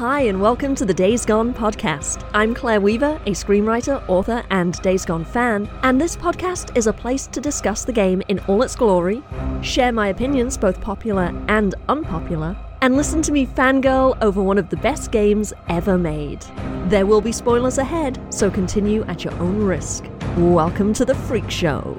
Hi, and welcome to the Days Gone podcast. I'm Claire Weaver, a screenwriter, author, and Days Gone fan, and this podcast is a place to discuss the game in all its glory, share my opinions, both popular and unpopular, and listen to me fangirl over one of the best games ever made. There will be spoilers ahead, so continue at your own risk. Welcome to the Freak Show.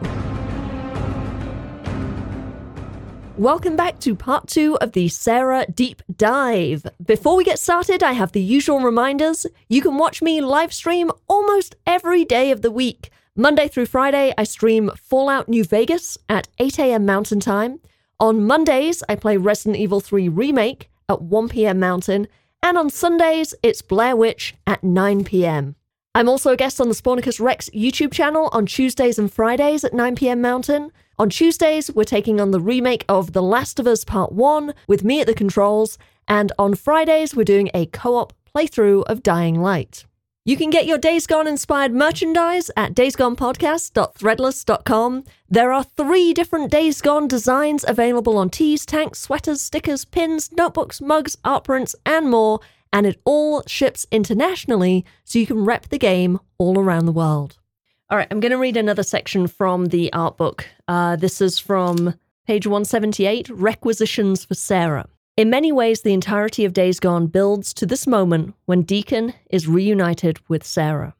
Welcome back to part two of the Sarah Deep Dive. Before we get started, I have the usual reminders. You can watch me live stream almost every day of the week. Monday through Friday, I stream Fallout New Vegas at 8 a.m. Mountain Time. On Mondays, I play Resident Evil 3 Remake at 1 p.m. Mountain. And on Sundays, it's Blair Witch at 9 p.m. I'm also a guest on the Spornicus Rex YouTube channel on Tuesdays and Fridays at 9 p.m. Mountain. On Tuesdays, we're taking on the remake of The Last of Us Part 1 with me at the controls, and on Fridays, we're doing a co op playthrough of Dying Light. You can get your Days Gone inspired merchandise at daysgonepodcast.threadless.com. There are three different Days Gone designs available on tees, tanks, sweaters, stickers, pins, notebooks, mugs, art prints, and more, and it all ships internationally so you can rep the game all around the world. All right, I'm going to read another section from the art book. Uh, this is from page 178 Requisitions for Sarah. In many ways, the entirety of Days Gone builds to this moment when Deacon is reunited with Sarah.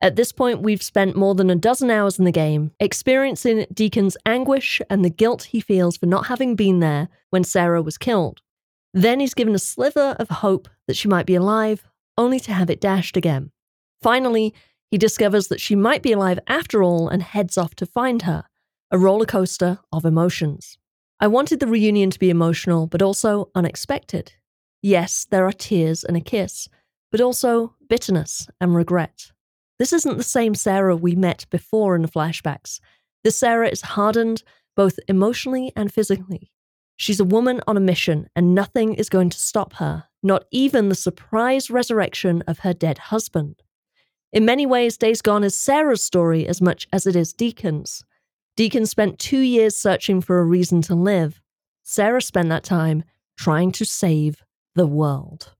At this point, we've spent more than a dozen hours in the game, experiencing Deacon's anguish and the guilt he feels for not having been there when Sarah was killed. Then he's given a sliver of hope that she might be alive, only to have it dashed again. Finally, he discovers that she might be alive after all and heads off to find her, a roller coaster of emotions. I wanted the reunion to be emotional, but also unexpected. Yes, there are tears and a kiss, but also bitterness and regret. This isn't the same Sarah we met before in the flashbacks. This Sarah is hardened both emotionally and physically. She's a woman on a mission, and nothing is going to stop her, not even the surprise resurrection of her dead husband. In many ways, Days Gone is Sarah's story as much as it is Deacon's. Deacon spent two years searching for a reason to live. Sarah spent that time trying to save the world.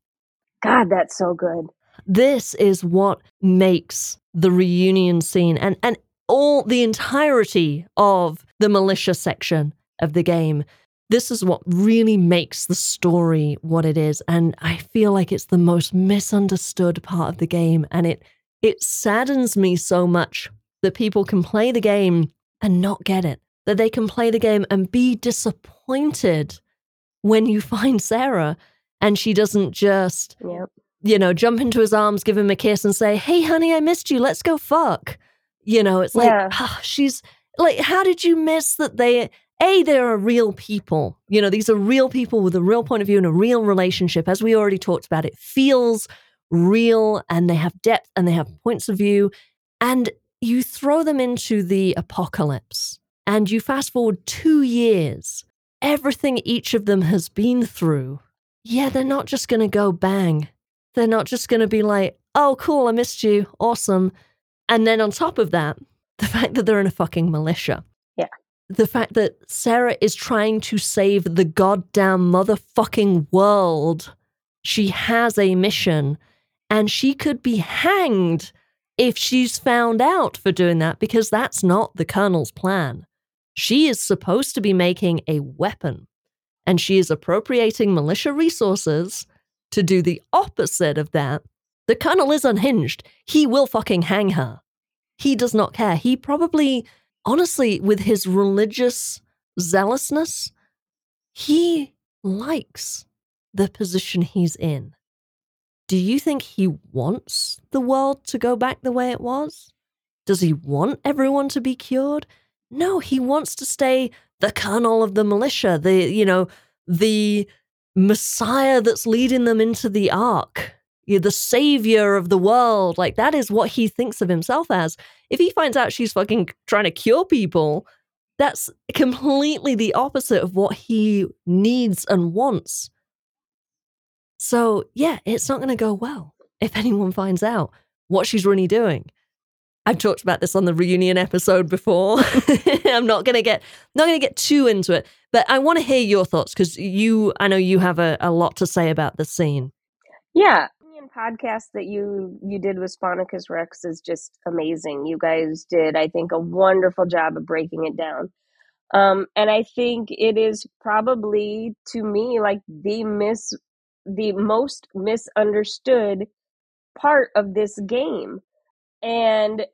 God, that's so good. This is what makes the reunion scene and, and all the entirety of the militia section of the game. This is what really makes the story what it is. And I feel like it's the most misunderstood part of the game. And it it saddens me so much that people can play the game and not get it, that they can play the game and be disappointed when you find Sarah and she doesn't just, yep. you know, jump into his arms, give him a kiss, and say, Hey, honey, I missed you. Let's go fuck. You know, it's like, Yeah. ah, she's like, how did you miss that they, A, they are real people. You know, these are real people with a real point of view and a real relationship. As we already talked about, it feels real and they have depth and they have mm. points of view. And you throw them into the apocalypse and you fast forward two years, everything each of them has been through. Yeah, they're not just going to go bang. They're not just going to be like, oh, cool, I missed you. Awesome. And then on top of that, the fact that they're in a fucking militia. Yeah. The fact that Sarah is trying to save the goddamn motherfucking world. She has a mission and she could be hanged if she's found out for doing that because that's not the Colonel's plan. She is supposed to be making a weapon and she is appropriating militia resources to do the opposite of that. The Colonel is unhinged. He will fucking hang her. He does not care. He probably, honestly, with his religious zealousness, he likes the position he's in. Do you think he wants the world to go back the way it was? Does he want everyone to be cured? No, he wants to stay the colonel of the militia, the, you know, the messiah that's leading them into the ark, you know, the savior of the world. Like, that is what he thinks of himself as. If he finds out she's fucking trying to cure people, that's completely the opposite of what he needs and wants. So, yeah, it's not going to go well if anyone finds out what she's really doing. I've talked about this on the reunion episode before. I'm not going to get not going to get too into it, but I want to hear your thoughts because you I know you have a, a lot to say about the scene. Yeah, podcast that you you did with Sponicus Rex is just amazing. You guys did, I think, a wonderful job of breaking it down. Um, and I think it is probably to me like the miss the most misunderstood part of this game. And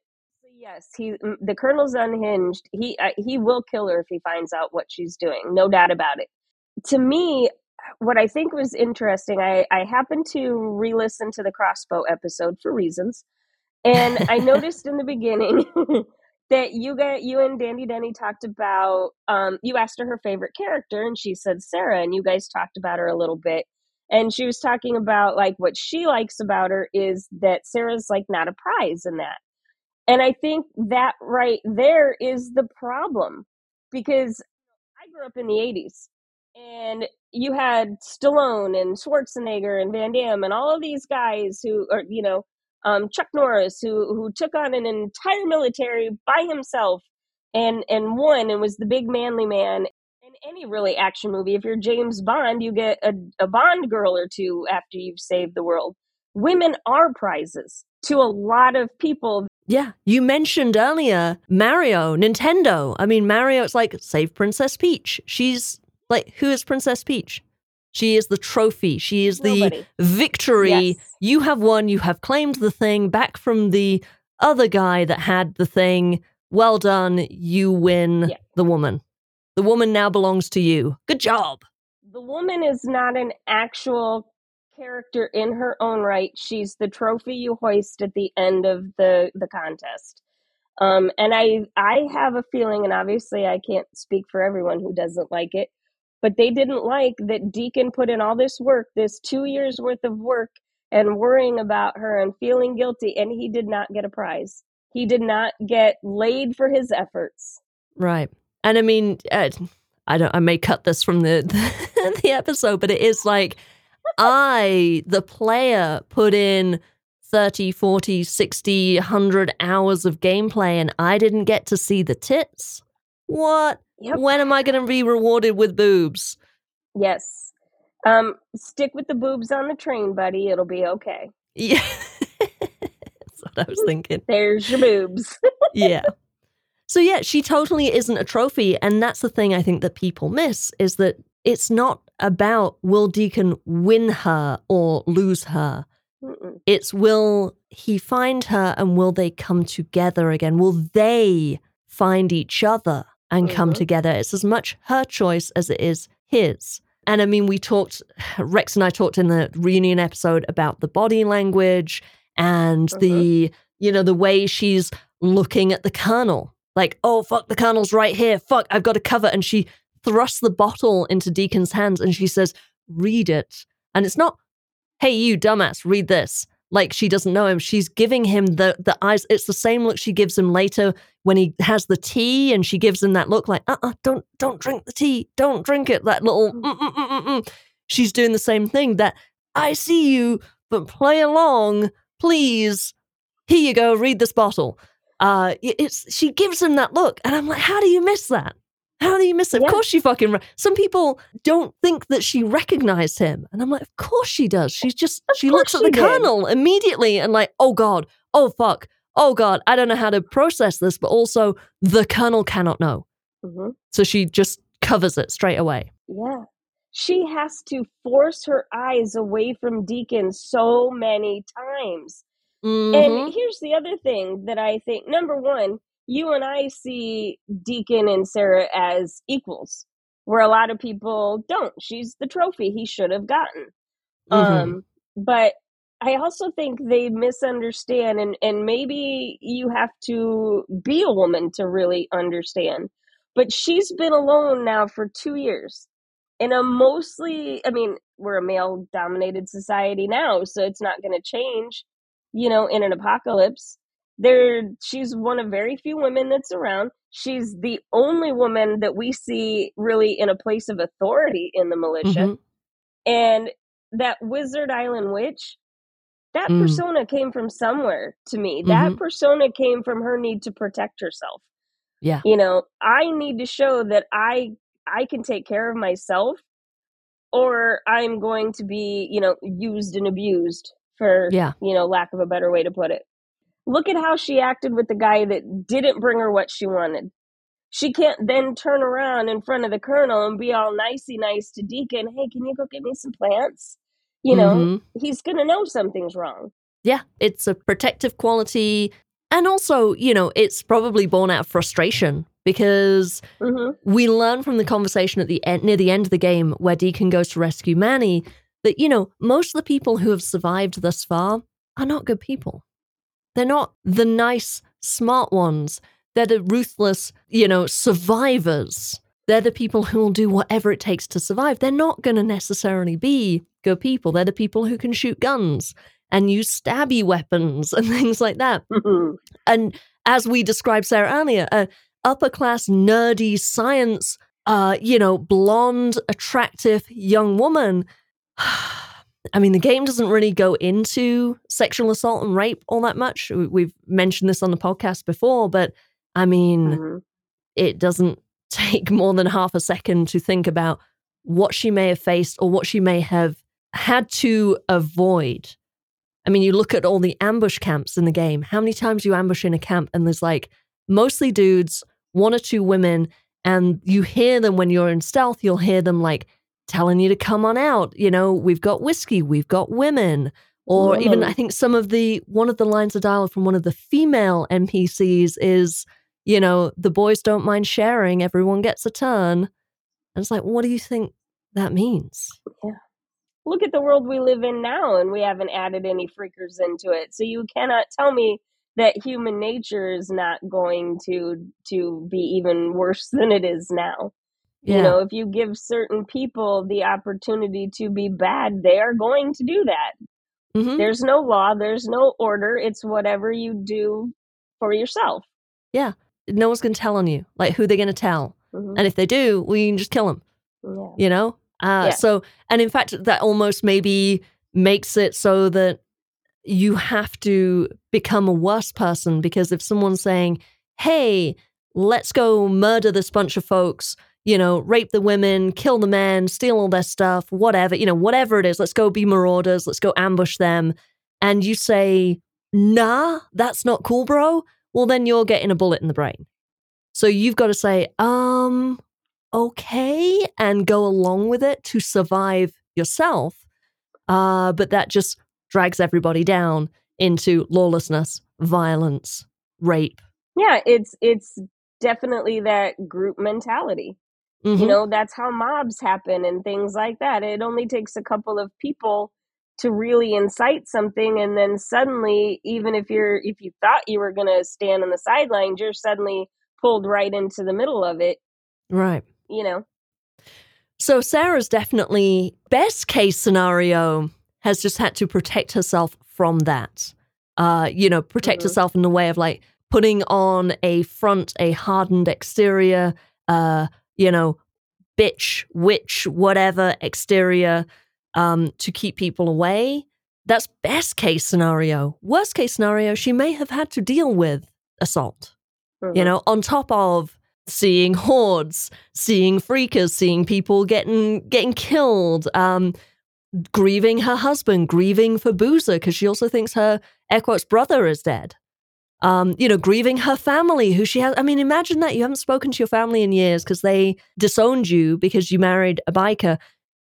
yes, he the Colonel's unhinged. He uh, he will kill her if he finds out what she's doing. No doubt about it. To me, what I think was interesting, I, I happened to re listen to the crossbow episode for reasons. And I noticed in the beginning that you got you and Dandy Denny talked about um, you asked her her favorite character and she said Sarah and you guys talked about her a little bit and she was talking about like what she likes about her is that Sarah's like not a prize in that. And I think that right there is the problem because I grew up in the 80s and you had Stallone and Schwarzenegger and Van Damme and all of these guys who are, you know, um, Chuck Norris who who took on an entire military by himself and and won and was the big manly man. Any really action movie, if you're James Bond, you get a, a Bond girl or two after you've saved the world. Women are prizes to a lot of people. Yeah, you mentioned earlier Mario, Nintendo. I mean, Mario, it's like save Princess Peach. She's like, who is Princess Peach? She is the trophy. She is Nobody. the victory. Yes. You have won. You have claimed the thing back from the other guy that had the thing. Well done. You win Yeah. the woman. The woman now belongs to you. Good job. The woman is not an actual character in her own right. She's the trophy you hoist at the end of the the contest. Um, and I I have a feeling, and obviously I can't speak for everyone who doesn't like it, but they didn't like that Deacon put in all this work, this two years worth of work, and worrying about her and feeling guilty, and he did not get a prize. He did not get laid for his efforts. Right. And I mean, uh, I don't. I may cut this from the the episode, but it is like I, the player, put in 30, 40, 60, 100 hours of gameplay and I didn't get to see the tits. What? Yep. When am I going to be rewarded with boobs? Yes. Um, stick with the boobs on the train, buddy. It'll be okay. Yeah. That's what I was thinking. There's your boobs. yeah. So yeah, she totally isn't a trophy, and that's the thing I think that people miss is that it's not about will Deacon win her or lose her. Mm-mm. It's will he find her and will they come together again? Will they find each other and come Mhm. together? It's as much her choice as it is his. And I mean, we talked, Rex and I talked in the reunion episode about the body language and the, you know, the way she's looking at the colonel. Like, oh, fuck, the colonel's right here. Fuck, I've got to cover. And she thrusts the bottle into Deacon's hands and she says, read it. And it's not, hey, you dumbass, read this. Like she doesn't know him. She's giving him the the eyes. It's the same look she gives him later when he has the tea, and she gives him that look like, uh, uh don't don't drink the tea, don't drink it. That little, mm, mm, mm, mm, mm. she's doing the same thing. That I see you, but play along, please. Here you go. Read this bottle. Uh, it's she gives him that look, and I'm like, how do you miss that? How do you miss it? Yeah. Of course she fucking. Re- Some people don't think that she recognized him, and I'm like, of course she does. She's just Of she looks at the did. colonel immediately and like, oh god, oh fuck, oh god, I don't know how to process this, but also the colonel cannot know, hmm so she just covers it straight away. Yeah. She has to force her eyes away from Deacon so many times. Mhm. And here's the other thing that I think number one, you and I see Deacon and Sarah as equals, where a lot of people don't. She's the trophy he should have gotten. Mhm. Um, but I also think they misunderstand, and, and maybe you have to be a woman to really understand. But she's been alone now for two years in a mostly, I mean, we're a male dominated society now, so it's not going to change, you know, in an apocalypse. There, she's one of very few women that's around. She's the only woman that we see really in a place of authority in the militia Mhm. and that wizard island witch that Mm. persona came from somewhere to me that Mhm. persona came from her need to protect herself Yeah. you know i need to show that i i can take care of myself or I'm going to be, you know, used and abused for, Yeah. you know, lack of a better way to put it. Look at how she acted with the guy that didn't bring her what she wanted. She can't then turn around in front of the colonel and be all nicey nice to Deacon. Hey, can you go get me some plants? You know, Mhm. he's going to know something's wrong. Yeah, it's a protective quality. And also, you know, it's probably born out of frustration because hmm we learn from the conversation at the end, near the end of the game where Deacon goes to rescue Manny that, you know, most of the people who have survived thus far are not good people. They're not the nice, smart ones. They're the ruthless, you know, survivors. They're the people who will do whatever it takes to survive. They're not going to necessarily be good people. They're the people who can shoot guns and use stabby weapons and things like that. And as we described Sarah earlier, a upper class, nerdy science, uh, you know, blonde, attractive young woman. I mean, the game doesn't really go into sexual assault and rape all that much. We- We've mentioned this on the podcast before, but I mean, Mhm. it doesn't take more than half a second to think about what she may have faced or what she may have had to avoid. I mean, you look at all the ambush camps in the game. How many times you ambush in a camp and there's like mostly dudes, one or two women, and you hear them when you're in stealth, you'll hear them like telling you to come on out. You know, we've got whiskey, we've got women. Or even, I think some of the, one of the lines of dialogue from one of the female NPCs is, you know, the boys don't mind sharing, everyone gets a turn. And it's like, what do you think that means? Look at the world we live in now, and we haven't added any freakers into it. So you cannot tell me that human nature is not going to to be even worse than it is now. Yeah. You know, if you give certain people the opportunity to be bad, they are going to do that. Mhm. There's no law, there's no order. It's whatever you do for yourself. Yeah. No one's going to tell on you. Like, who they're going to tell. Mhm. And if they do, we can just kill them, Yeah. you know? Uh, Yeah. So, and in fact, that almost maybe makes it so that you have to become a worse person because if someone's saying, hey, let's go murder this bunch of folks, you know, rape the women, kill the men, steal all their stuff, whatever, you know, whatever it is, let's go be marauders, let's go ambush them. And you say, nah, that's not cool, bro. Well, then you're getting a bullet in the brain. So you've got to say, um, okay, and go along with it to survive yourself. Uh, but that just drags everybody down into lawlessness, violence, rape. Yeah, it's it's definitely that group mentality. Mhm. You know, that's how mobs happen and things like that. It only takes a couple of people to really incite something and then suddenly even if you're if you thought you were going to stand on the sidelines, you're suddenly pulled right into the middle of it, right. you know. So Sarah's definitely best case scenario has just had to protect herself from that. Uh, you know, protect Mhm. herself in the way of like putting on a front, a hardened exterior, uh, you know, bitch, witch, whatever exterior, um, to keep people away. That's best case scenario. Worst case scenario, she may have had to deal with assault you Mhm. know, on top of seeing hordes, seeing freakers, seeing people getting getting killed, um, grieving her husband, grieving for Boozer because she also thinks her air quotes brother is dead. Um, you know, grieving her family, who she has. I mean, imagine that you haven't spoken to your family in years because they disowned you because you married a biker.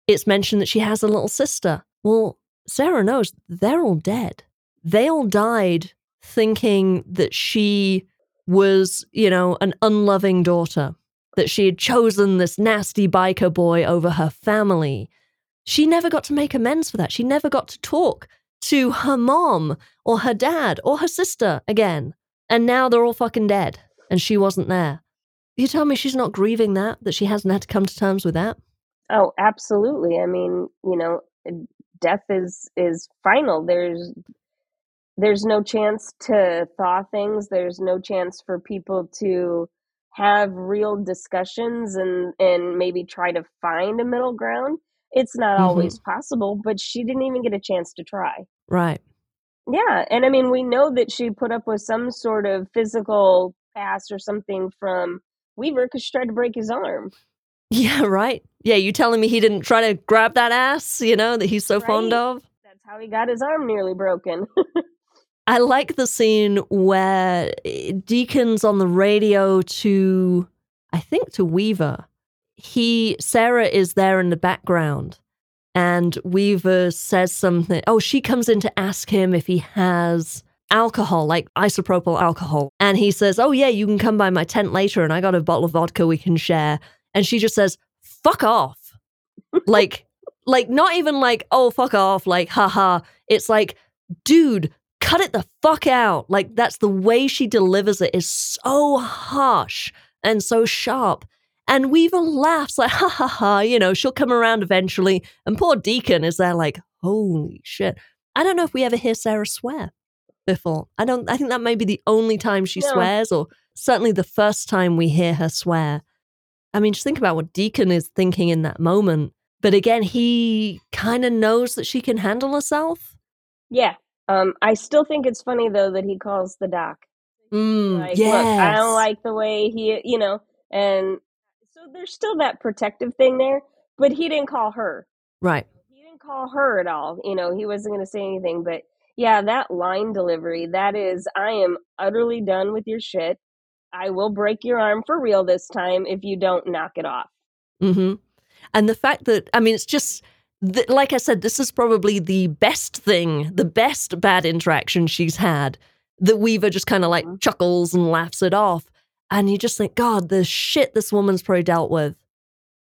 It's mentioned that she has a little sister. Well, Sarah knows they're all dead. They all died thinking that she was, you know, an unloving daughter, that she had chosen this nasty biker boy over her family. She never got to make amends for that. She never got to talk to her mom or her dad or her sister again. And now they're all fucking dead and she wasn't there. You tell me she's not grieving that, that she hasn't had to come to terms with that? Oh, absolutely. I mean, you know, eh, death is is final. There's there's no chance to thaw things. There's no chance for people to have real discussions and and maybe try to find a middle ground. It's not Mhm. always possible, but she didn't even get a chance to try. Right. Yeah, and I mean, we know that she put up with some sort of physical past or something from Weaver because she tried to break his arm. Yeah, right. Yeah, you telling me he didn't try to grab that ass, you know, that he's so fond of? That's how he got his arm nearly broken. I like the scene where eh, Deacon's on the radio to, I think, to Weaver. He, Sarah is there in the background, and Weaver says something. Oh, she comes in to ask him if he has alcohol, like isopropyl alcohol. And he says, Oh, yeah, you can come by my tent later, and I got a bottle of vodka we can share. And she just says, Fuck off. like, like, not even like, Oh, fuck off, like, haha. It's like, dude, cut it the fuck out. Like that's the way she delivers it is so harsh and so sharp. And Weaver laughs like, ha ha ha, you know, she'll come around eventually. And poor Deacon is there like, holy shit. I don't know if we ever hear Sarah swear before. I don't, I think that may be the only time she No. swears, or certainly the first time we hear her swear. I mean, just think about what Deacon is thinking in that moment. But again, he kind of knows that she can handle herself. yeah. Um, I still think it's funny though that he calls the doc. Mm, Like, yes. I don't like the way he, you know, and so there's still that protective thing there, but he didn't call her. Right. He didn't call her at all. You know, he wasn't going to say anything, but yeah, that line delivery, that is, I am utterly done with your shit. I will break your arm for real this time if you don't knock it off. hmm And the fact that, I mean, it's just, th- like I said, this is probably the best thing, the best bad interaction she's had. That Weaver just kind of like Mhm. chuckles and laughs it off. And you just think, God, the shit this woman's probably dealt with.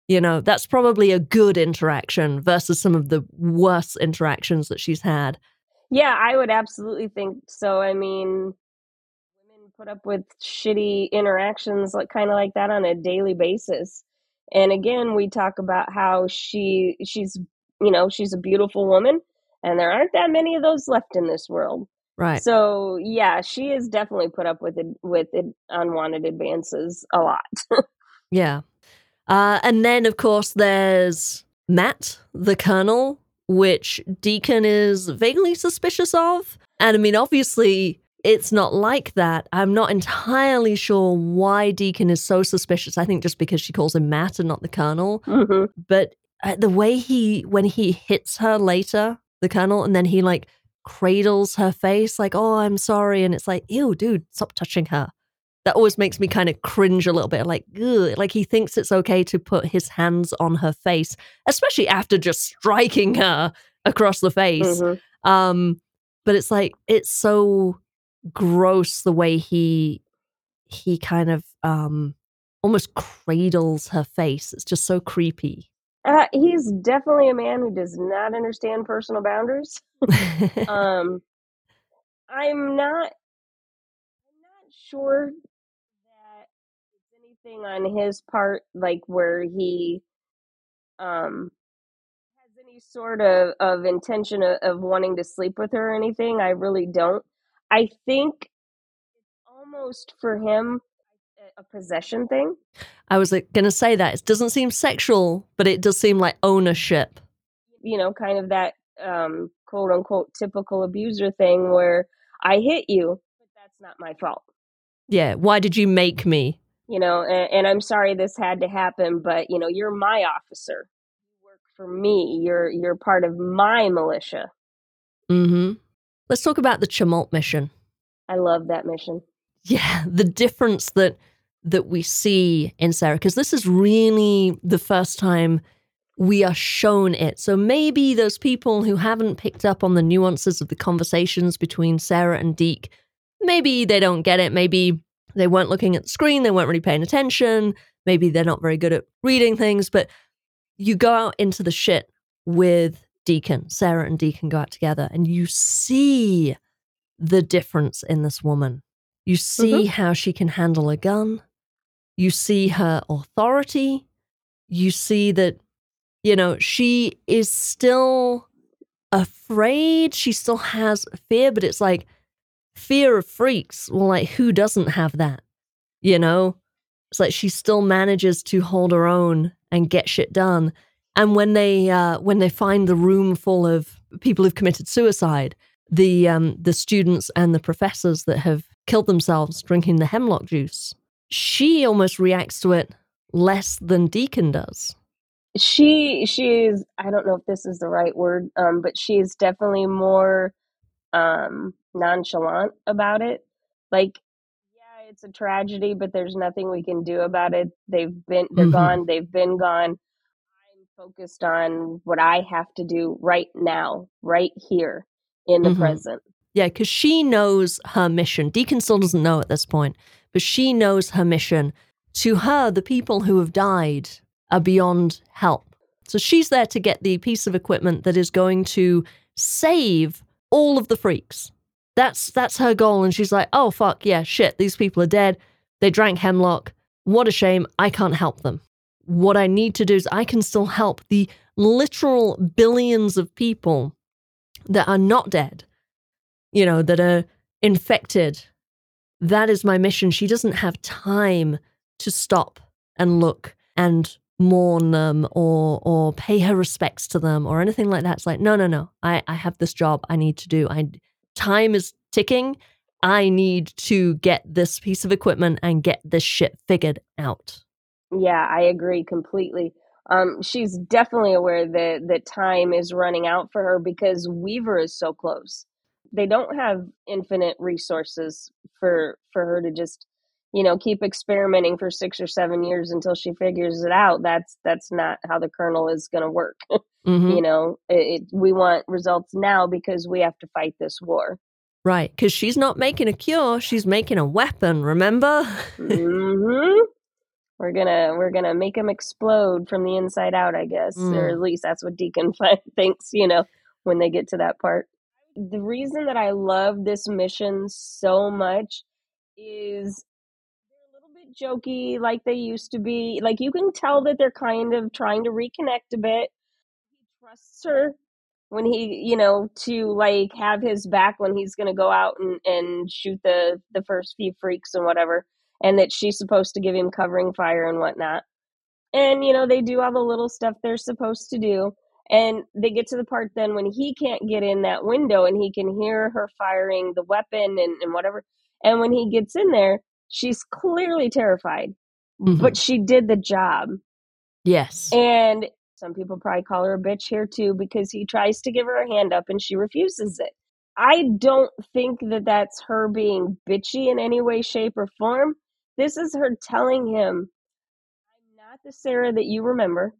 You know, that's probably a good interaction versus some of the worst interactions that she's had. Yeah, I would absolutely think so. I mean, women put up with shitty interactions like kind of like that on a daily basis. And again, we talk about how she she's, you know, she's a beautiful woman and there aren't that many of those left in this world. Right. So, yeah, she has definitely put up with it with it, unwanted advances a lot. Yeah. Uh, and then, of course, there's Matt, the colonel, which Deacon is vaguely suspicious of. And I mean, obviously, it's not like that. I'm not entirely sure why Deacon is so suspicious. I think just because she calls him Matt and not the colonel. Mhm. But uh, the way he, when he hits her later, the colonel, and then he like cradles her face, like, oh, I'm sorry. And it's like, ew, dude, stop touching her that always makes me kind of cringe a little bit like ugh, like he thinks it's okay to put his hands on her face especially after just striking her across the face Mhm. um but it's like it's so gross the way he he kind of um almost cradles her face it's just so creepy Uh, he's definitely a man who does not understand personal boundaries. um i'm not i'm not sure that it's anything on his part like where he um has any sort of of intention of, of wanting to sleep with her or anything i really don't i think it's almost for him a, possession thing? I was like, gonna say that. It doesn't seem sexual but it does seem like ownership. You know kind of that um quote unquote typical abuser thing where i hit you but that's not my fault. Yeah why did you make me? You know and, and i'm sorry this had to happen but you know you're my officer. You work for me. You're you're part of my militia. Mm-hmm. Let's talk about the Chemult mission. I love that mission. Yeah the difference that that we see in sarah because this is really the first time we are shown it. So maybe those people who haven't picked up on the nuances of the conversations between sarah and deke maybe they don't get it. Maybe they weren't looking at the screen they weren't really paying attention. Maybe they're not very good at reading things. But you go out into the shit with deacon sarah and deacon go out together and you see the difference in this woman. You see mm-hmm. how she can handle a gun. You see her authority. You see that, you know, she is still afraid. She still has fear, but it's like fear of freaks. Well, like, who doesn't have that? You know? It's like she still manages to hold her own and get shit done. And when they uh, when they find the room full of people who've committed suicide, the um, the students and the professors that have killed themselves drinking the hemlock juice, she almost reacts to it less than Deacon does. she she is I don't know if this is the right word, um, but she's definitely more um nonchalant about it. Like, yeah, it's a tragedy, but there's nothing we can do about it. They've been they're Mhm. gone, they've been gone. I'm focused on what I have to do right now, right here in the Mhm. present. Yeah, because she knows her mission. Deacon still doesn't know at this point, but she knows her mission. To her, the people who have died are beyond help. So she's there to get the piece of equipment that is going to save all of the freaks. That's that's her goal, and she's like, "Oh fuck, yeah, shit, these people are dead. They drank hemlock. What a shame. I can't help them. What I need to do is I can still help the literal billions of people that are not dead, you know, that are infected. That is my mission. She doesn't have time to stop and look and mourn them or or pay her respects to them or anything like that. It's like, no, no, no. I, I have this job I need to do. I time is ticking. I need to get this piece of equipment and get this shit figured out. Yeah, I agree completely. Um, she's definitely aware that that time is running out for her because Weaver is so close. They don't have infinite resources for for her to just, you know, keep experimenting for six or seven years until she figures it out. That's that's not how the colonel is going to work. Mhm. you know, it, it, we want results now because we have to fight this war. Right, because she's not making a cure, she's making a weapon, remember? mm-hmm. We're gonna we're gonna make him explode from the inside out, I guess, or Mm. at least that's what Deacon thinks. You know, when they get to that part. The reason that I love this mission so much is they're a little bit jokey, like they used to be. Like you can tell that they're kind of trying to reconnect a bit. He trusts her when he, you know, to like have his back when he's going to go out and, and shoot the the first few freaks and whatever, and that she's supposed to give him covering fire and whatnot. And you know, they do all the little stuff they're supposed to do. And they get to the part then when he can't get in that window and he can hear her firing the weapon and, and whatever. And when he gets in there, she's clearly terrified, Mhm. but she did the job. Yes. And some people probably call her a bitch here too because he tries to give her a hand up and she refuses it. I don't think that that's her being bitchy in any way, shape, or form. This is her telling him, I'm not the Sarah that you remember.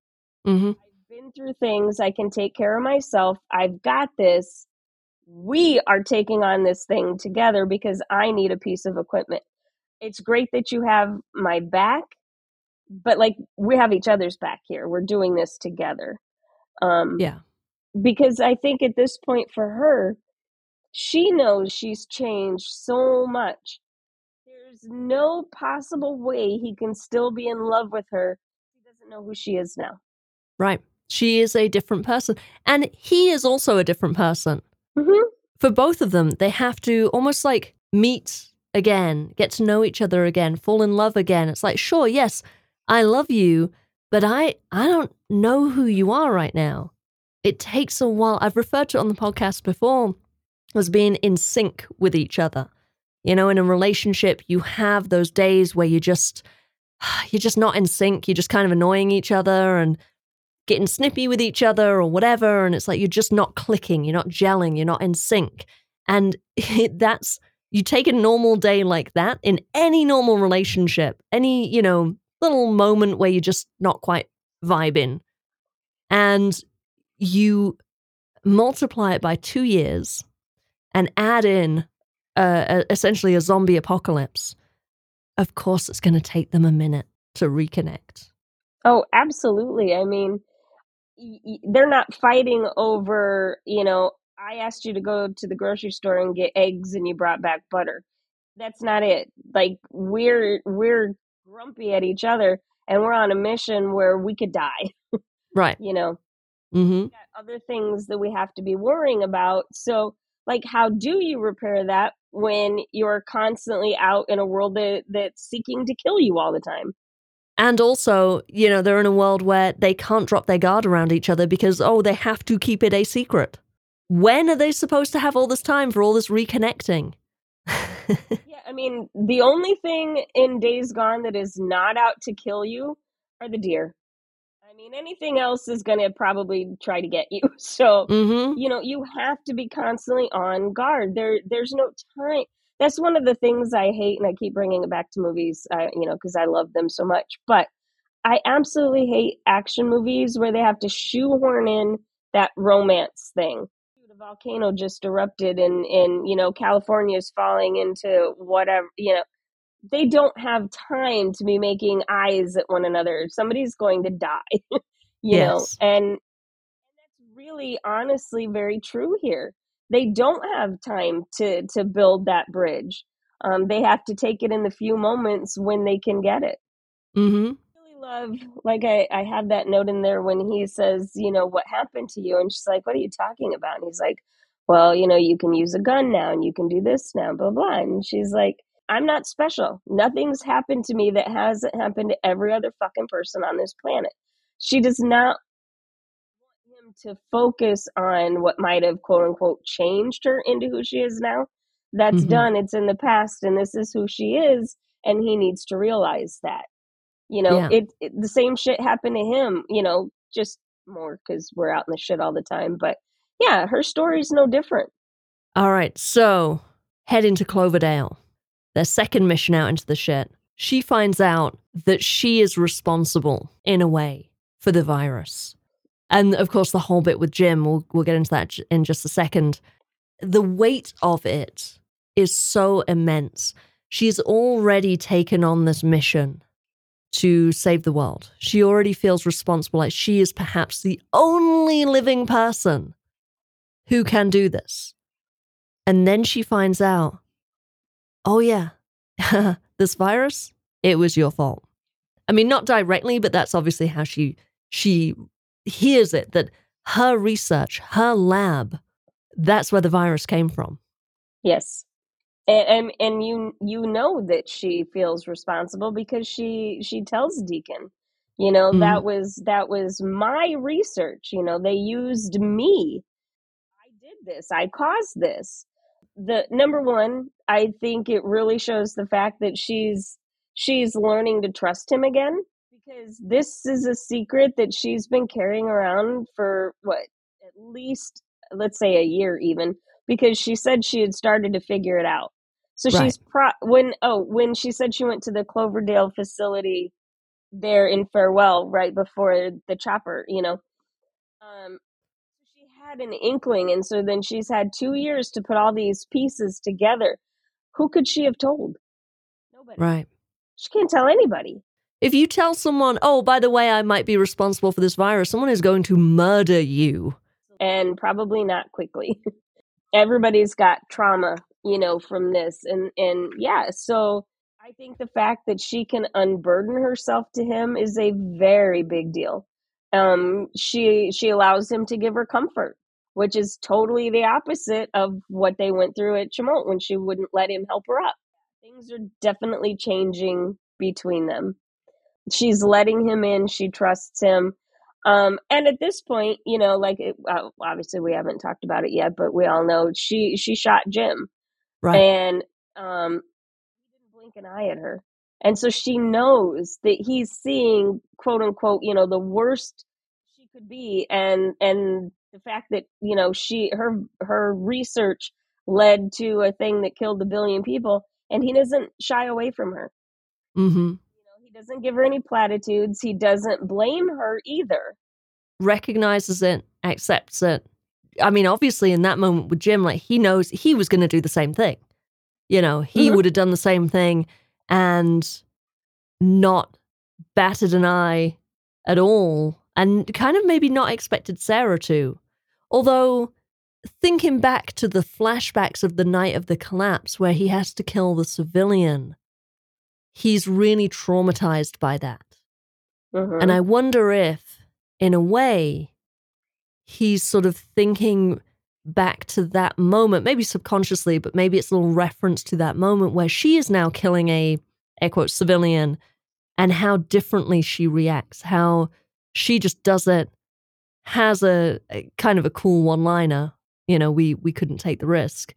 hmm I've been through things. I can take care of myself. I've got this. We are taking on this thing together because I need a piece of equipment. It's great that you have my back, but like we have each other's back here. We're doing this together. Um, Yeah. because I think at this point for her, she knows she's changed so much. There's no possible way he can still be in love with her. He doesn't know who she is now. Right. She is a different person. And he is also a different person. hmm For both of them, they have to almost like meet again, get to know each other again, fall in love again. It's like, sure, yes, I love you, but I I don't know who you are right now. It takes a while. I've referred to it on the podcast before as being in sync with each other. You know, in a relationship, you have those days where you just you're just not in sync. You're just kind of annoying each other and getting snippy with each other or whatever. And it's like you're just not clicking, you're not gelling, you're not in sync. And that's, you take a normal day like that in any normal relationship, any, you know, little moment where you're just not quite vibing, and you multiply it by two years and add in uh, a- essentially a zombie apocalypse. Of course, it's going to take them a minute to reconnect. Oh, absolutely. I mean, they're not fighting over, you know, I asked you to go to the grocery store and get eggs and you brought back butter. That's not it. Like we're we're grumpy at each other and we're on a mission where we could die, Right. you know. hmm got other things that we have to be worrying about. So, like, how do you repair that when you're constantly out in a world that, that's seeking to kill you all the time? And also, you know, they're in a world where they can't drop their guard around each other because, oh, they have to keep it a secret. When are they supposed to have all this time for all this reconnecting? Yeah, I mean, the only thing in Days Gone that is not out to kill you are the deer. I mean, anything else is going to probably try to get you. So, Mm-hmm. you know, you have to be constantly on guard. There, there's no time. That's one of the things I hate, and I keep bringing it back to movies, uh, you know, because I love them so much. But I absolutely hate action movies where they have to shoehorn in that romance thing. The volcano just erupted, and and you know, California is falling into whatever you know they don't have time to be making eyes at one another. Somebody's going to die, you Yes. know, and that's really honestly very true here. They don't have time to to build that bridge. Um, they have to take it in the few moments when they can get it. Mm-hmm. I really love, like I, I have that note in there when he says, you know, what happened to you? And she's like, what are you talking about? And he's like, well, you know, you can use a gun now and you can do this now, blah, blah. And she's like, I'm not special. Nothing's happened to me that hasn't happened to every other fucking person on this planet. She does not to focus on what might have quote unquote changed her into who she is now. That's Mhm. done. It's in the past and this is who she is. And he needs to realize that. You know, Yeah. it, it the same shit happened to him, you know, just more because we're out in the shit all the time. But yeah, her story's no different. All right, so head into Cloverdale. Their second mission out into the shit. She finds out that she is responsible, in a way, for the virus. And of course, the whole bit with Jim, we'll, we'll get into that in just a second. The weight of it is so immense. She's already taken on this mission to save the world. She already feels responsible, like she is perhaps the only living person who can do this. And then she finds out, oh, yeah, this virus, it was your fault. I mean, not directly, but that's obviously how she she hears it that her research, her lab, that's where the virus came from. Yes. And, and and you you know that she feels responsible because she she tells Deacon, you know, Mhm. that was that was my research. You know, they used me. I did this. I caused this. The number one, I think it really shows the fact that she's she's learning to trust him again because this is a secret that she's been carrying around for what at least let's say a year even because she said she had started to figure it out. So Right. she's pro when oh when she said she went to the Cloverdale facility there in Farewell right before the chopper, you know. Um she had an inkling and so then she's had 2 years to put all these pieces together. Who could she have told? Nobody. Right. She can't tell anybody. If you tell someone, oh, by the way, I might be responsible for this virus, someone is going to murder you. and probably not quickly. Everybody's got trauma, you know, from this and and yeah, so I think the fact that she can unburden herself to him is a very big deal. Um she she allows him to give her comfort, which is totally the opposite of what they went through at Chemult when she wouldn't let him help her up. Things are definitely changing between them. She's letting him in, she trusts him. Um, and at this point, you know, like it, uh, obviously we haven't talked about it yet, but we all know she she shot Jim, Right. and um, he didn't blink an eye at her, and so she knows that he's seeing quote unquote, you know, the worst she could be, and and the fact that you know she her her research led to a thing that killed a billion people, and he doesn't shy away from her. hmm he doesn't give her any platitudes. He doesn't blame her either. Recognizes it, accepts it. I mean, obviously, in that moment with Jim, like he knows he was going to do the same thing. You know, he Mhm. would have done the same thing and not batted an eye at all, and kind of maybe not expected Sarah to. Although, thinking back to the flashbacks of the night of the collapse where he has to kill the civilian, he's really traumatized by that. Mhm. And I wonder if, in a way, he's sort of thinking back to that moment, maybe subconsciously, but maybe it's a little reference to that moment where she is now killing a, air quotes, civilian and how differently she reacts, how she just does it, has a, a kind of a cool one liner, you know, we, we couldn't take the risk,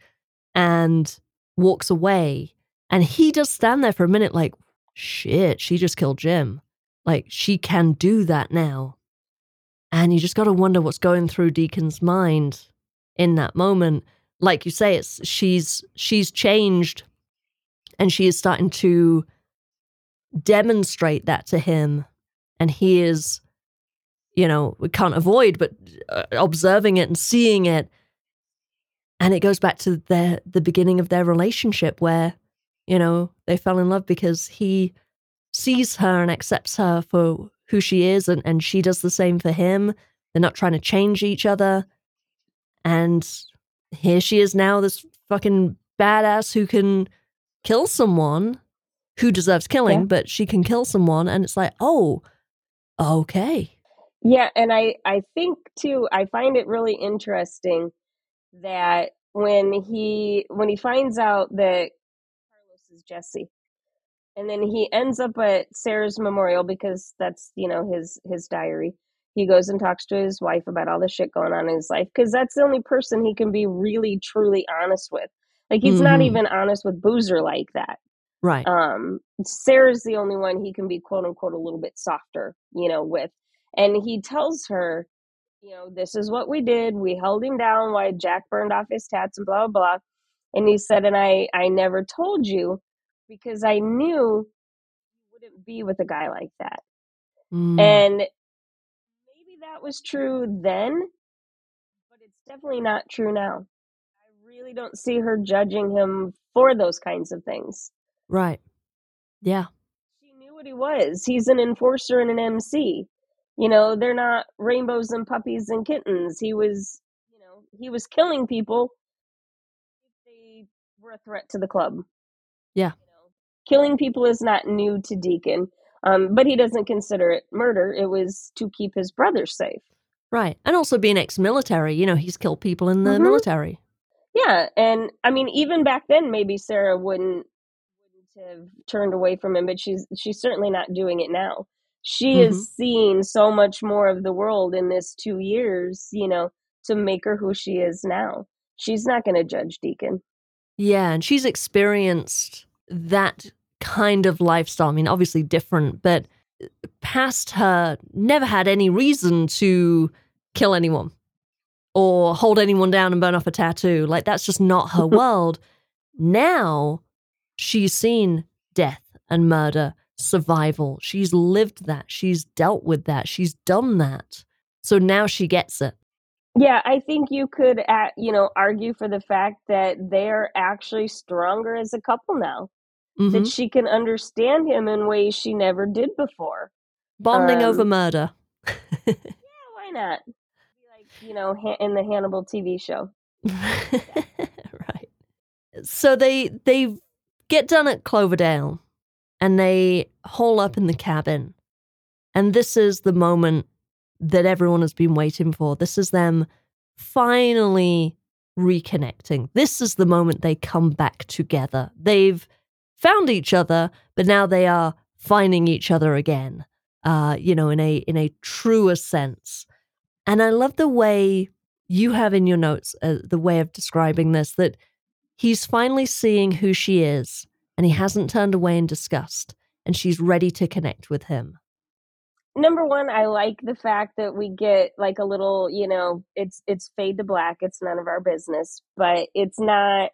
and walks away. And he does stand there for a minute like, shit, she just killed Jim. Like, she can do that now. And you just got to wonder what's going through Deacon's mind in that moment. Like you say, it's she's she's changed and she is starting to demonstrate that to him. And he is, you know, we can't avoid but uh, observing it and seeing it. And it goes back to their the beginning of their relationship where, you know, they fell in love because he sees her and accepts her for who she is and, and she does the same for him. They're not trying to change each other. And here she is now, this fucking badass who can kill someone who deserves killing, yeah. but she can kill someone. And it's like, oh, okay. Yeah. And I, I think too, I find it really interesting that when he when he finds out that is Jesse, and then he ends up at Sarah's memorial because that's you know his his diary. He goes and talks to his wife about all the shit going on in his life because that's the only person he can be really truly honest with. Like he's mm-hmm. not even honest with Boozer like that. Right. Um, Sarah's the only one he can be quote unquote a little bit softer, you know, with. And he tells her, you know, this is what we did. We held him down while Jack burned off his tats and blah blah blah. And he said, and I I never told you because I knew you wouldn't be with a guy like that. Mm. And maybe that was true then, but it's definitely not true now. I really don't see her judging him for those kinds of things. Right. Yeah. She knew what he was. He's an enforcer and an MC. You know, they're not rainbows and puppies and kittens. He was, you know, he was killing people if they were a threat to the club. Yeah killing people is not new to Deacon, um, but he doesn't consider it murder. It was to keep his brother safe. Right. And also being ex military, you know, he's killed people in the mm-hmm. military. Yeah. And I mean, even back then, maybe Sarah wouldn't wouldn't have turned away from him, but she's she's certainly not doing it now. She mm-hmm. has seen so much more of the world in this two years, you know, to make her who she is now. She's not going to judge Deacon. Yeah, and she's experienced that kind of lifestyle. I mean, obviously different, but past her never had any reason to kill anyone or hold anyone down and burn off a tattoo. Like, that's just not her world. Now she's seen death and murder, survival. She's lived that. She's dealt with that. She's done that. So now she gets it. Yeah, I think you could, at, you know, argue for the fact that they're actually stronger as a couple now mm-hmm. that she can understand him in ways she never did before. Bonding um, over murder. yeah, why not? Like, you know, in the Hannibal TV show. right. So they they get done at Cloverdale and they hole up in the cabin. And this is the moment that everyone has been waiting for. This is them finally reconnecting. This is the moment they come back together. They've found each other, but now they are finding each other again. Uh, you know, in a in a truer sense. And I love the way you have in your notes uh, the way of describing this that he's finally seeing who she is, and he hasn't turned away in disgust, and she's ready to connect with him number one i like the fact that we get like a little you know it's it's fade to black it's none of our business but it's not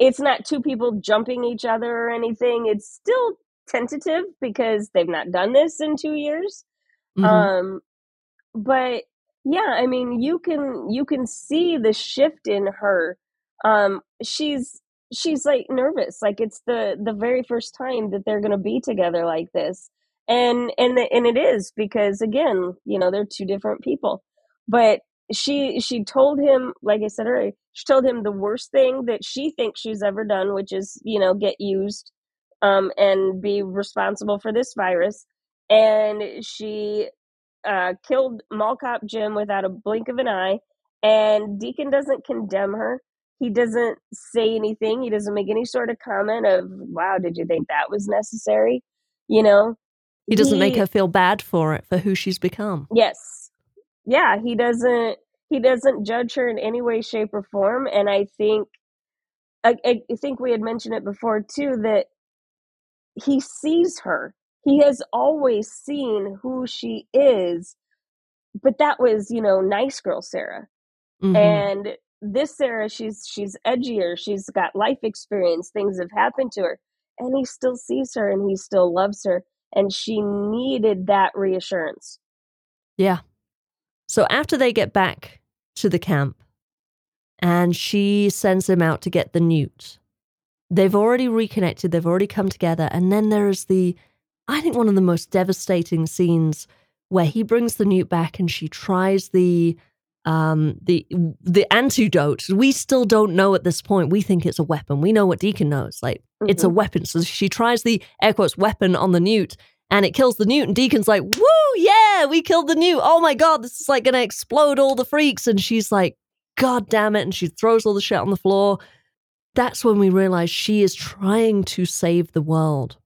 it's not two people jumping each other or anything. It's still tentative because they've not done this in two years. Mm-hmm. Um, but yeah, I mean, you can you can see the shift in her. Um, she's she's like nervous, like it's the the very first time that they're going to be together like this, and and the, and it is because again, you know, they're two different people. But she she told him like i said earlier she told him the worst thing that she thinks she's ever done which is you know get used um and be responsible for this virus. And she uh killed mall cop jim without a blink of an eye. And deacon doesn't condemn her. He doesn't say anything. He doesn't make any sort of comment of wow did you think that was necessary? You know? He doesn't he, make her feel bad for it for who she's become. Yes. Yeah, he doesn't he doesn't judge her in any way, shape, or form. And I think I, I think we had mentioned it before too that he sees her. He has always seen who she is but that was, you know, nice girl Sarah. Mm-hmm. And this Sarah, she's she's edgier, she's got life experience, things have happened to her, and he still sees her and he still loves her. And she needed that reassurance. Yeah. So after they get back to the camp and she sends him out to get the newt, they've already reconnected, they've already come together. And then there is the, I think, one of the most devastating scenes where he brings the newt back and she tries the um the the antidote we still don't know at this point we think it's a weapon we know what deacon knows like mm-hmm. it's a mm-hmm. weapon so she tries the air quotes weapon on the newt and it kills the newt and deacon's like woo yeah we killed the newt oh my god this is like gonna explode all the freaks and she's like god damn it and she throws all the shit on the floor that's when we realize she is trying to save the world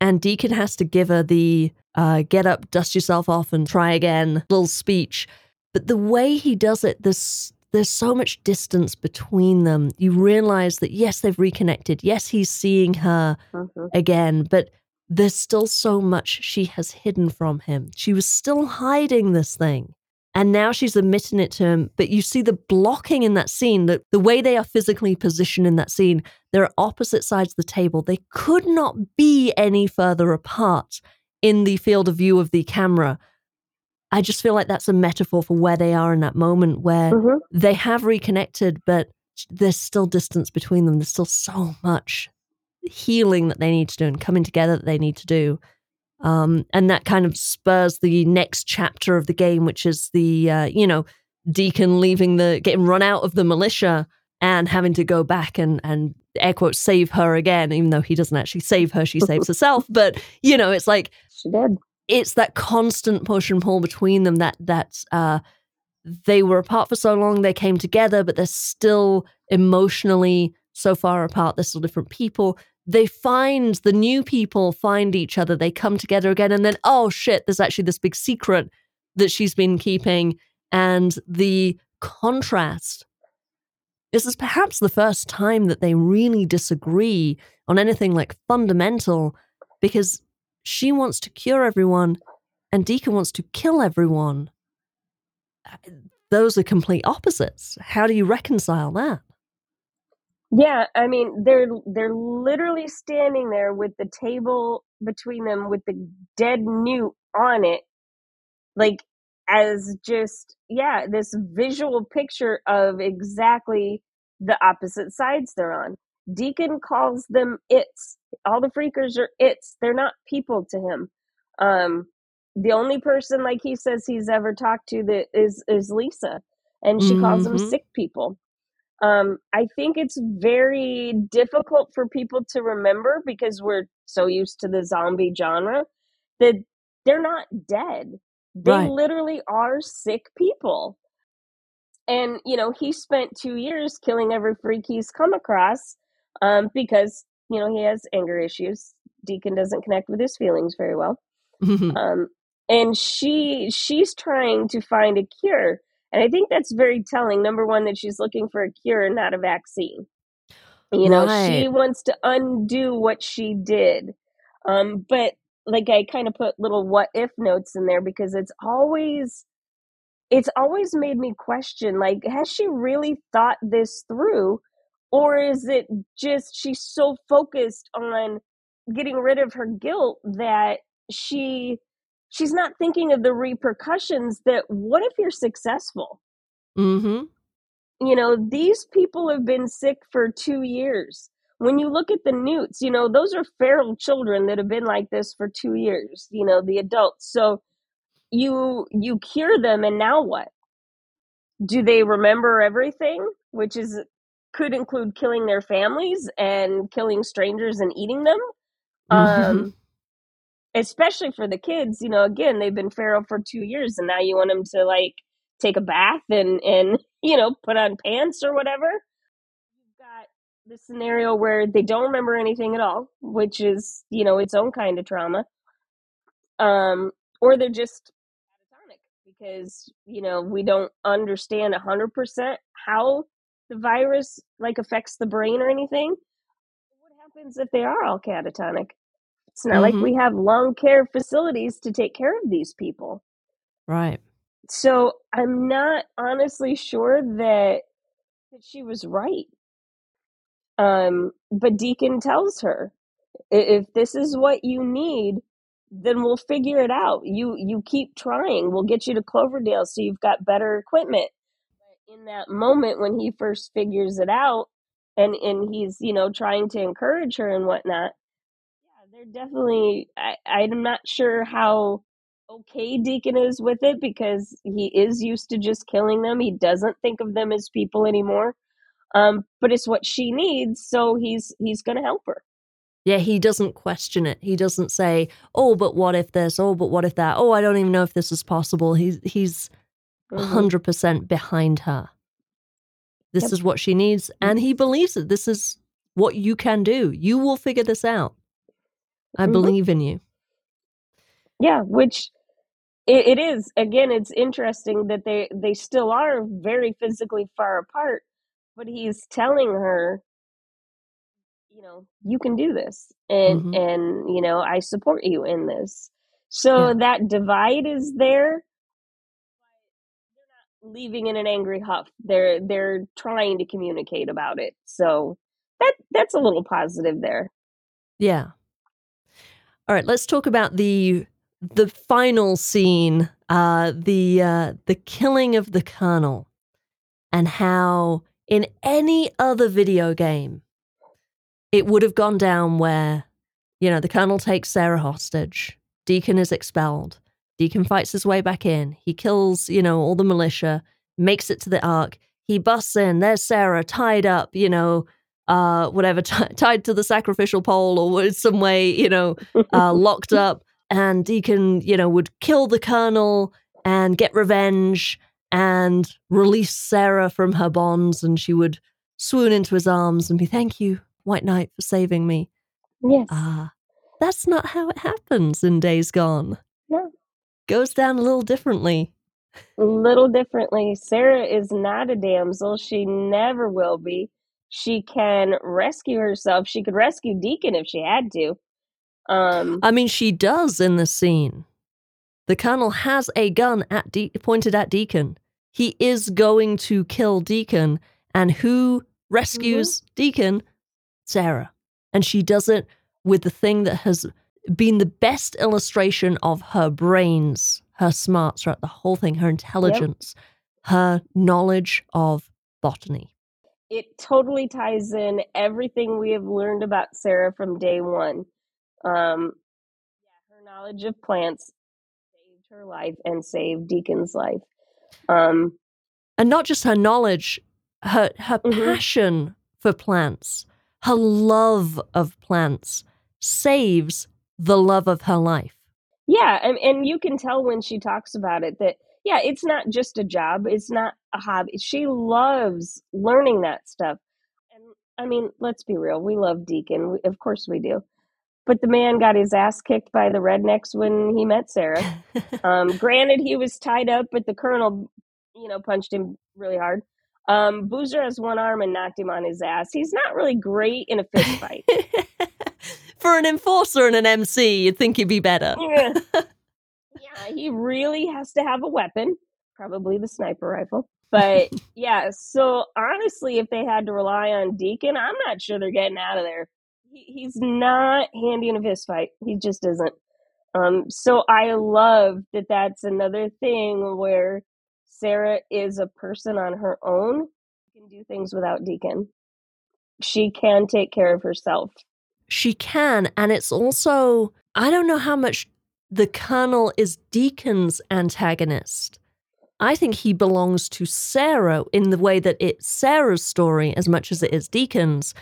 and deacon has to give her the uh, get up dust yourself off and try again little speech but the way he does it, there's there's so much distance between them. You realize that yes, they've reconnected. Yes, he's seeing her mm-hmm. again, but there's still so much she has hidden from him. She was still hiding this thing. And now she's admitting it to him. But you see the blocking in that scene, that the way they are physically positioned in that scene, they're opposite sides of the table. They could not be any further apart in the field of view of the camera. I just feel like that's a metaphor for where they are in that moment where mm-hmm. they have reconnected, but there's still distance between them. There's still so much healing that they need to do and coming together that they need to do. Um, and that kind of spurs the next chapter of the game, which is the, uh, you know, Deacon leaving the, getting run out of the militia and having to go back and, and air quotes, save her again, even though he doesn't actually save her, she saves herself. But, you know, it's like, she did it's that constant push and pull between them that that uh, they were apart for so long they came together but they're still emotionally so far apart they're still different people they find the new people find each other they come together again and then oh shit there's actually this big secret that she's been keeping and the contrast this is perhaps the first time that they really disagree on anything like fundamental because she wants to cure everyone, and Deacon wants to kill everyone. Uh, those are complete opposites. How do you reconcile that? Yeah, I mean they're they're literally standing there with the table between them with the dead newt on it, like as just yeah, this visual picture of exactly the opposite sides they're on. Deacon calls them its. All the freakers are its. They're not people to him. Um, the only person, like he says, he's ever talked to that is is Lisa, and she mm-hmm. calls them mm-hmm. sick people. Um, I think it's very difficult for people to remember because we're so used to the zombie genre that they're not dead. They right. literally are sick people. And, you know, he spent two years killing every freak he's come across um, because you know he has anger issues. Deacon doesn't connect with his feelings very well, um, and she she's trying to find a cure, and I think that's very telling. Number one, that she's looking for a cure, not a vaccine. You know, right. she wants to undo what she did, um, but like I kind of put little what if notes in there because it's always it's always made me question like has she really thought this through or is it just she's so focused on getting rid of her guilt that she she's not thinking of the repercussions that what if you're successful? Mm-hmm. You know these people have been sick for two years. When you look at the newts you know those are feral children that have been like this for two years you know the adults. So you you cure them and now what? Do they remember everything which is could include killing their families and killing strangers and eating them. Um, especially for the kids, you know, again, they've been feral for two years and now you want them to like take a bath and, and, you know, put on pants or whatever. You've got the scenario where they don't remember anything at all, which is, you know, its own kind of trauma. Um, or they're just catatonic because, you know, we don't understand 100% how the virus like affects the brain or anything. What happens if they are all catatonic? It's not mm-hmm. like we have long care facilities to take care of these people. Right. So I'm not honestly sure that that she was right. Um, but Deacon tells her, if this is what you need, then we'll figure it out. You you keep trying. We'll get you to Cloverdale so you've got better equipment. In that moment when he first figures it out and and he's, you know, trying to encourage her and whatnot, they're definitely I, I'm not sure how okay Deacon is with it because he is used to just killing them. He doesn't think of them as people anymore. Um, but it's what she needs, so he's he's gonna help her. Yeah, he doesn't question it. He doesn't say, "Oh, but what if this? Oh, but what if that? Oh, I don't even know if this is possible." He's he's 100 Mhm. percent behind her. This Yep. is what she needs, and he believes it. This is what you can do. You will figure this out. I Mhm. believe in you. Yeah, which it, it is. Again, it's interesting that they they still are very physically far apart, but he's telling her, you know, you can do this, and Mhm. and you know, I support you in this. So Yeah. that divide is there. They're not leaving in an angry huff. They're they're trying to communicate about it. So that that's a little positive there. Yeah. All right, let's talk about the the final scene, uh the uh the killing of the colonel and how in any other video game it would have gone down where you know, the colonel takes Sarah hostage, Deacon is expelled. Deacon fights his way back in. He kills, you know, all the militia, makes it to the ark. He busts in. There's Sarah tied up, you know, uh, whatever, t- tied to the sacrificial pole or some way, you know, uh, locked up. And Deacon, you know, would kill the colonel and get revenge and release Sarah from her bonds. And she would swoon into his arms and be, Thank you, White Knight, for saving me. yes. Ah, that's not how it happens in Days Gone. No. Goes down a little differently. a little differently. Sarah is not a damsel. She never will be. She can rescue herself. She could rescue Deacon if she had to. Um, I mean, she does in the scene. The colonel has a gun at De- pointed at Deacon. He is going to kill Deacon, and who rescues Deacon? Sarah, and she does it with the thing that has been the best illustration of her brains, her smarts throughout the whole thing, her intelligence, her knowledge of botany. It totally ties in everything we have learned about Sarah from day one. Um, yeah, her knowledge of plants saved her life and saved Deacon's life. Um, and not just her knowledge, her her Mhm. passion for plants, her love of plants saves the love of her life. Yeah, and, and you can tell when she talks about it that yeah, it's not just a job, it's not a hobby. She loves learning that stuff. And I mean, let's be real, we love Deacon, we, of course we do. But the man got his ass kicked by the rednecks when he met Sarah. Um, granted, he was tied up, but the colonel, you know, punched him really hard. Um, Boozer has one arm and knocked him on his ass. He's not really great in a fist fight. For an enforcer and an MC, you'd think he'd be better. yeah. yeah, he really has to have a weapon, probably the sniper rifle. But yeah, so honestly, if they had to rely on Deacon, I'm not sure they're getting out of there. He, he's not handy in a fist fight. He just isn't. Um, so I love that that's another thing where Sarah is a person on her own, can do things without Deacon. She can take care of herself. She can, and it's also I don't know how much the Colonel is Deacon's antagonist. I think he belongs to Sarah in the way that it's Sarah's story as much as it is Deacon's.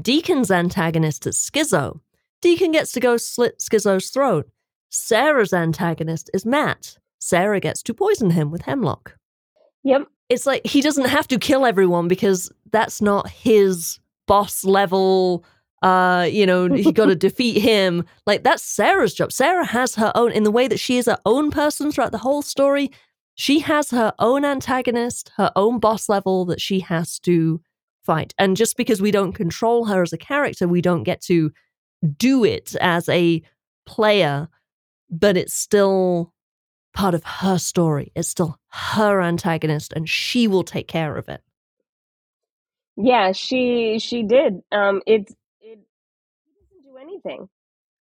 Deacon's antagonist is Skizzo. Deacon gets to go slit Skizzo's throat. Sarah's antagonist is Matt. Sarah gets to poison him with hemlock. Yep. It's like he doesn't have to kill everyone because that's not his boss level. Uh, you know, he got to defeat him. Like that's Sarah's job. Sarah has her own in the way that she is her own person throughout the whole story. She has her own antagonist, her own boss level that she has to fight. And just because we don't control her as a character, we don't get to do it as a player, but it's still part of her story. It's still her antagonist, and she will take care of it. Yeah, she she did. Um, it it doesn't do anything.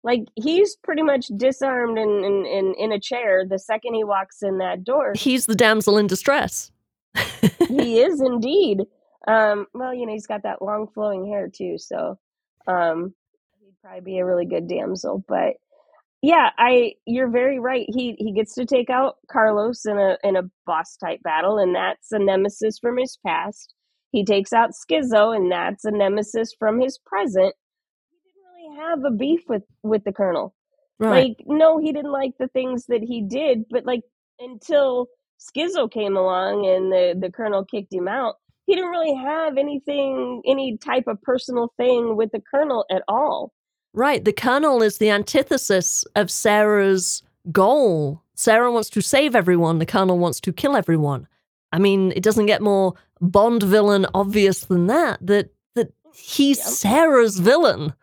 Like he's pretty much disarmed and in, in, in a chair the second he walks in that door. He's the damsel in distress. he is indeed. Um, well, you know, he's got that long flowing hair too, so um, he'd probably be a really good damsel. But yeah, I you're very right. He he gets to take out Carlos in a in a boss type battle, and that's a nemesis from his past. He takes out Skizzo, and that's a nemesis from his present. He didn't really have a beef with with the Colonel. Right. Like, no, he didn't like the things that he did, but like until Skizzo came along and the the Colonel kicked him out, he didn't really have anything, any type of personal thing with the Colonel at all. Right. The Colonel is the antithesis of Sarah's goal. Sarah wants to save everyone. The Colonel wants to kill everyone. I mean, it doesn't get more Bond villain obvious than that. That that he's yep. Sarah's villain.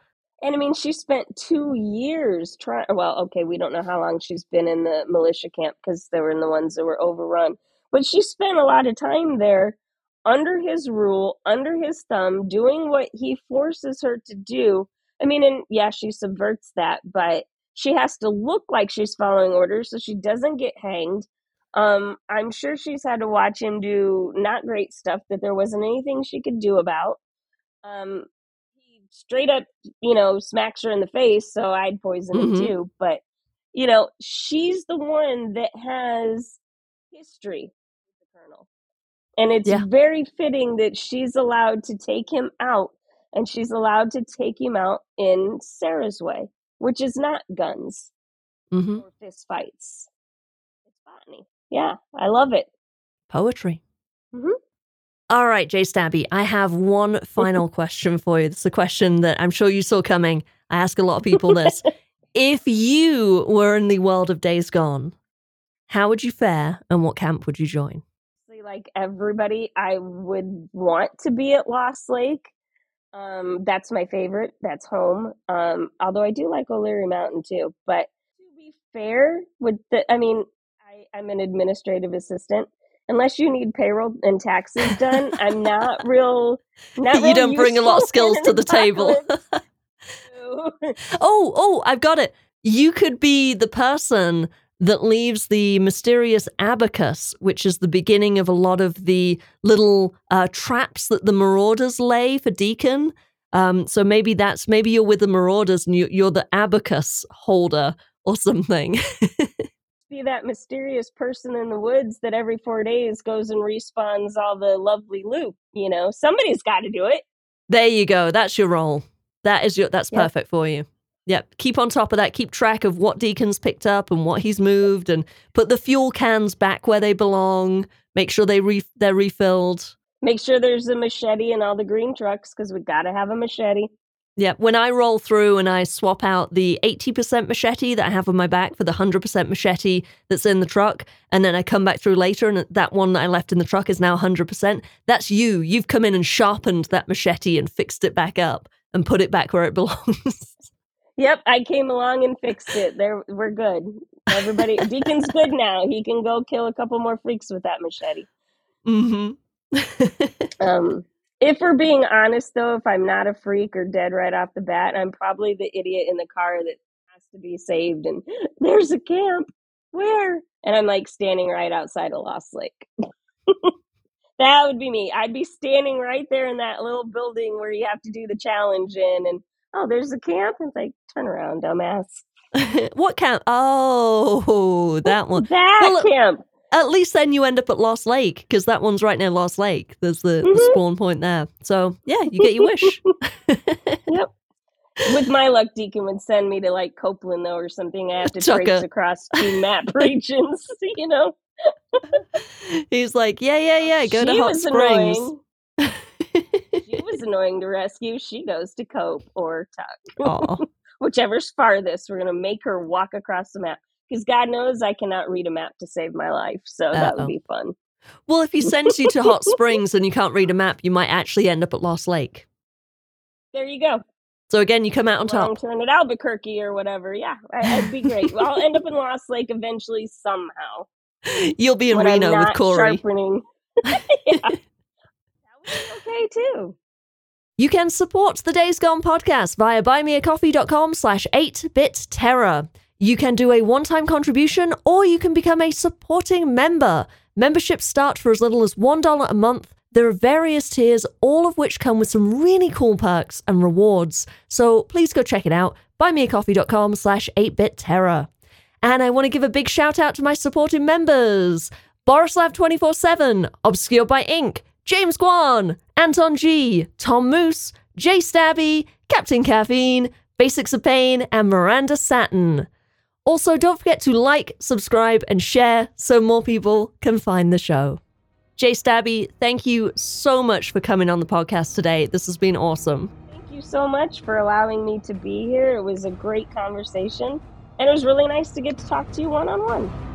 And I mean, she spent two years trying. Well, okay, we don't know how long she's been in the militia camp because they were in the ones that were overrun. But she spent a lot of time there under his rule, under his thumb, doing what he forces her to do. I mean, and yeah, she subverts that, but she has to look like she's following orders so she doesn't get hanged. Um, I'm sure she's had to watch him do not great stuff that there wasn't anything she could do about. Um, straight up, you know, smacks her in the face, so I'd poison mm-hmm. him too. But, you know, she's the one that has history with the Colonel. And it's yeah. very fitting that she's allowed to take him out and she's allowed to take him out in Sarah's way, which is not guns mm-hmm. or fist fights. It's botany. Yeah, I love it. Poetry. Mm-hmm. All right, Jay Stabby, I have one final question for you. It's a question that I'm sure you saw coming. I ask a lot of people this. if you were in the world of Days Gone, how would you fare and what camp would you join? Like everybody, I would want to be at Lost Lake. Um, that's my favorite. That's home. Um, although I do like O'Leary Mountain too. But to be fair, with the, I mean, I, I'm an administrative assistant. Unless you need payroll and taxes done, I'm not real. Not you don't bring a lot of skills to the table. oh, oh, I've got it. You could be the person that leaves the mysterious abacus, which is the beginning of a lot of the little uh, traps that the marauders lay for Deacon. Um, so maybe that's maybe you're with the marauders and you're the abacus holder or something. Be that mysterious person in the woods that every four days goes and respawns all the lovely loot. You know, somebody's got to do it. There you go. That's your role. That is your. That's yep. perfect for you. Yep. Keep on top of that. Keep track of what Deacon's picked up and what he's moved, and put the fuel cans back where they belong. Make sure they re- they're refilled. Make sure there's a machete in all the green trucks because we got to have a machete. Yeah, when I roll through and I swap out the 80% machete that I have on my back for the 100% machete that's in the truck, and then I come back through later and that one that I left in the truck is now 100%, that's you. You've come in and sharpened that machete and fixed it back up and put it back where it belongs. Yep, I came along and fixed it. There, we're good. Everybody, Deacon's good now. He can go kill a couple more freaks with that machete. Mm-hmm. um, if we're being honest, though, if I'm not a freak or dead right off the bat, I'm probably the idiot in the car that has to be saved. And there's a camp. Where? And I'm like standing right outside of Lost Lake. that would be me. I'd be standing right there in that little building where you have to do the challenge in. And oh, there's a camp. And it's like, turn around, dumbass. what camp? Oh, that one. That well, camp. At least then you end up at Lost Lake because that one's right near Lost Lake. There's the, mm-hmm. the spawn point there. So yeah, you get your wish. yep. With my luck, Deacon would send me to like Copeland though or something. I have to Tucker. trace across two map regions, you know. He's like, yeah, yeah, yeah. Go she to Hot Springs. she was annoying to rescue. She goes to Cope or Tuck. Whichever's farthest. We're gonna make her walk across the map because God knows I cannot read a map to save my life. So Uh-oh. that would be fun. Well, if he sends you to Hot Springs and you can't read a map, you might actually end up at Lost Lake. There you go. So again, you come out on Long top. turn at Albuquerque or whatever. Yeah, would be great. well, I'll end up in Lost Lake eventually somehow. You'll be in when Reno with Corey. Sharpening. yeah. That would be okay too. You can support the Days Gone podcast via buymeacoffee.com slash 8bitterror. You can do a one-time contribution or you can become a supporting member. Memberships start for as little as $1 a month. There are various tiers, all of which come with some really cool perks and rewards. So please go check it out. Buymeacoffee.com slash 8bitterror. And I want to give a big shout out to my supporting members. Borislav247, Obscured by Ink, James Guan, Anton G, Tom Moose, Jay Stabby, Captain Caffeine, Basics of Pain, and Miranda Satin. Also, don't forget to like, subscribe, and share so more people can find the show. Jay Stabby, thank you so much for coming on the podcast today. This has been awesome. Thank you so much for allowing me to be here. It was a great conversation, and it was really nice to get to talk to you one on one.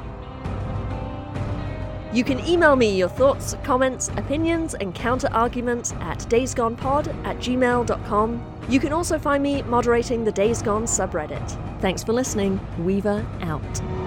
You can email me your thoughts, comments, opinions, and counter arguments at daysgonepod at gmail.com. You can also find me moderating the Days Gone subreddit. Thanks for listening. Weaver out.